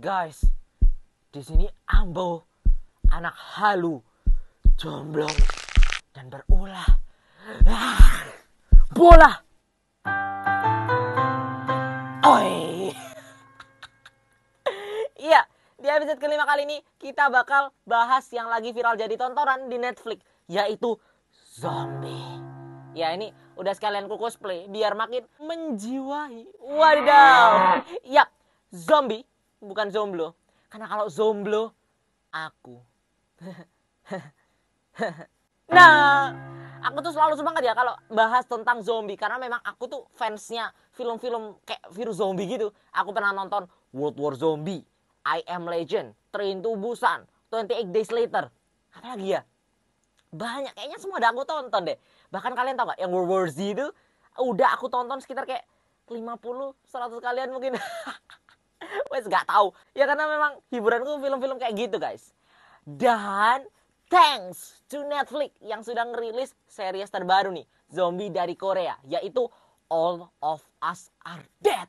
guys, di sini Ambo, anak halu, jomblong, dan berulah. Ah, bola. Oi. Iya, di episode kelima kali ini kita bakal bahas yang lagi viral jadi tontonan di Netflix, yaitu zombie. Ya ini udah sekalian ku cosplay biar makin menjiwai. Wadidaw. Yap, zombie bukan zomblo. Karena kalau zomblo aku. nah, aku tuh selalu semangat ya kalau bahas tentang zombie karena memang aku tuh fansnya film-film kayak virus zombie gitu. Aku pernah nonton World War Zombie, I Am Legend, Train to Busan, 28 Days Later. Apalagi ya? Banyak, kayaknya semua udah aku tonton deh. Bahkan kalian tau gak yang World War Z itu udah aku tonton sekitar kayak 50, 100 kalian mungkin. Wes gak tahu. Ya karena memang hiburanku film-film kayak gitu guys. Dan thanks to Netflix yang sudah ngerilis series terbaru nih. Zombie dari Korea. Yaitu All of Us Are Dead.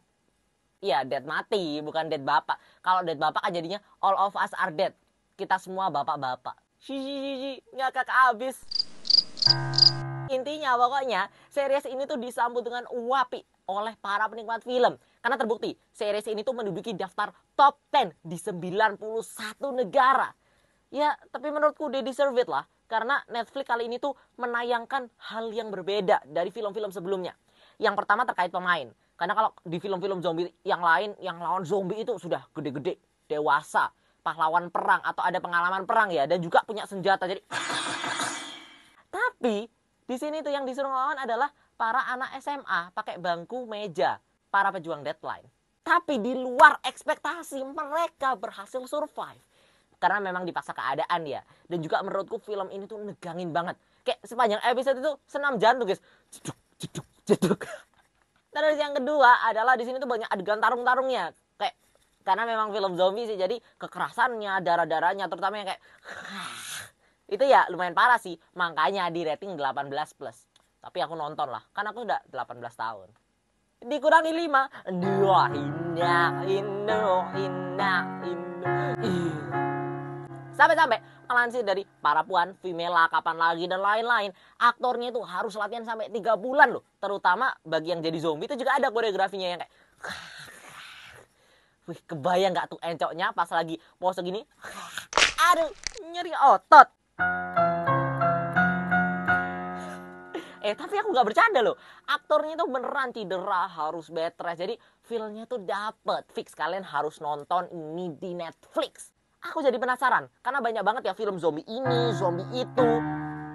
Iya, dead mati, bukan dead bapak. Kalau dead bapak kan jadinya all of us are dead. Kita semua bapak-bapak. Shishi, ngakak abis. Intinya pokoknya, series ini tuh disambut dengan uapi oleh para penikmat film. Karena terbukti, series ini tuh menduduki daftar top 10 di 91 negara. Ya, tapi menurutku they deserve it lah. Karena Netflix kali ini tuh menayangkan hal yang berbeda dari film-film sebelumnya. Yang pertama terkait pemain. Karena kalau di film-film zombie yang lain, yang lawan zombie itu sudah gede-gede, dewasa, pahlawan perang atau ada pengalaman perang ya, dan juga punya senjata. Jadi, tapi di sini tuh yang disuruh lawan adalah para anak SMA pakai bangku meja, para pejuang deadline. Tapi di luar ekspektasi mereka berhasil survive. Karena memang dipaksa keadaan ya. Dan juga menurutku film ini tuh negangin banget. Kayak sepanjang episode itu senam jantung guys. Jeduk, jeduk, jeduk. Terus yang kedua adalah di sini tuh banyak adegan tarung-tarungnya. Kayak karena memang film zombie sih jadi kekerasannya, darah-darahnya terutama yang kayak itu ya lumayan parah sih. Makanya di rating 18 plus. Tapi aku nonton lah, kan aku udah 18 tahun. Dikurangi 5. Dua inna, inno, inna, inno. Sampai-sampai melansir dari para puan, Vimela, kapan lagi dan lain-lain. Aktornya itu harus latihan sampai 3 bulan loh. Terutama bagi yang jadi zombie itu juga ada koreografinya yang kayak Wih, kebayang gak tuh encoknya pas lagi pose gini? Aduh, nyeri otot. Eh, tapi aku gak bercanda loh. Aktornya tuh beneran cedera, harus bed rest. Jadi, feelnya tuh dapet. Fix, kalian harus nonton ini di Netflix. Aku jadi penasaran, karena banyak banget ya film zombie ini, zombie itu.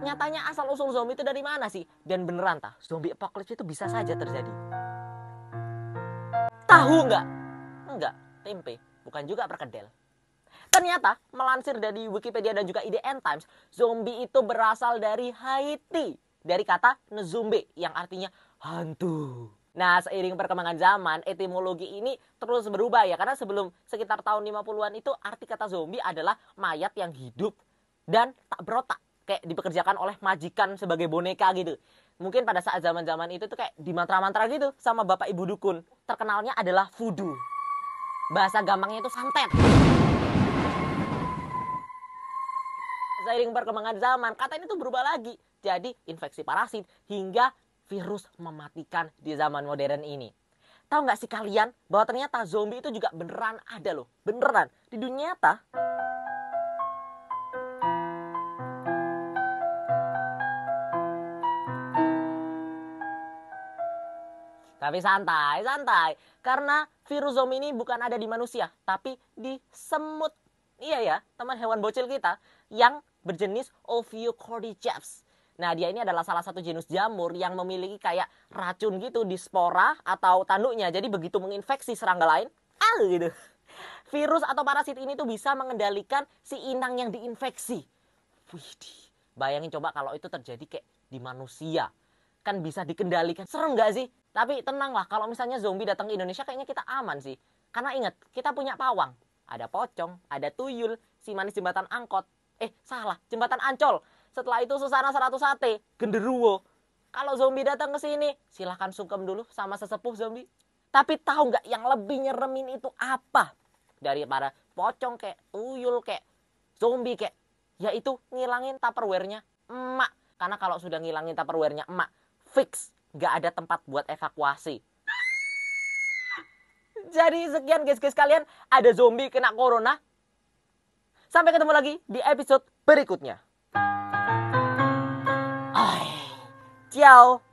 Nyatanya asal-usul zombie itu dari mana sih? Dan beneran tah, zombie apocalypse itu bisa saja terjadi. Tahu nggak? Enggak, tempe. Bukan juga perkedel. Ternyata, melansir dari Wikipedia dan juga IDN Times, zombie itu berasal dari Haiti. Dari kata nezumbe, yang artinya hantu. Nah, seiring perkembangan zaman, etimologi ini terus berubah ya. Karena sebelum sekitar tahun 50-an itu arti kata zombie adalah mayat yang hidup dan tak berotak. Kayak dipekerjakan oleh majikan sebagai boneka gitu. Mungkin pada saat zaman-zaman itu tuh kayak di mantra-mantra gitu sama bapak ibu dukun. Terkenalnya adalah voodoo. Bahasa gampangnya itu santet. Seiring perkembangan zaman, kata ini tuh berubah lagi. Jadi infeksi parasit hingga virus mematikan di zaman modern ini. Tahu nggak sih kalian bahwa ternyata zombie itu juga beneran ada loh, beneran di dunia nyata. Tapi santai, santai. Karena virus zombie ini bukan ada di manusia, tapi di semut. Iya ya, teman hewan bocil kita yang berjenis Ophiocordyceps. Nah, dia ini adalah salah satu jenis jamur yang memiliki kayak racun gitu di spora atau tanduknya. Jadi begitu menginfeksi serangga lain, ah gitu. Virus atau parasit ini tuh bisa mengendalikan si inang yang diinfeksi. Wih, bayangin coba kalau itu terjadi kayak di manusia. Kan bisa dikendalikan. Serem nggak sih? Tapi tenanglah, kalau misalnya zombie datang ke Indonesia kayaknya kita aman sih. Karena ingat, kita punya pawang. Ada pocong, ada tuyul, si manis jembatan angkot. Eh, salah, jembatan ancol. Setelah itu Susana 100 sate, genderuwo. Kalau zombie datang ke sini, silahkan sungkem dulu sama sesepuh zombie. Tapi tahu nggak yang lebih nyeremin itu apa? dari para pocong kayak tuyul kayak zombie kayak yaitu ngilangin tupperware-nya emak. Karena kalau sudah ngilangin tupperware-nya emak fix. Nggak ada tempat buat evakuasi. Jadi sekian guys guys kalian. Ada zombie kena corona sampai ketemu lagi di episode berikutnya. Ciao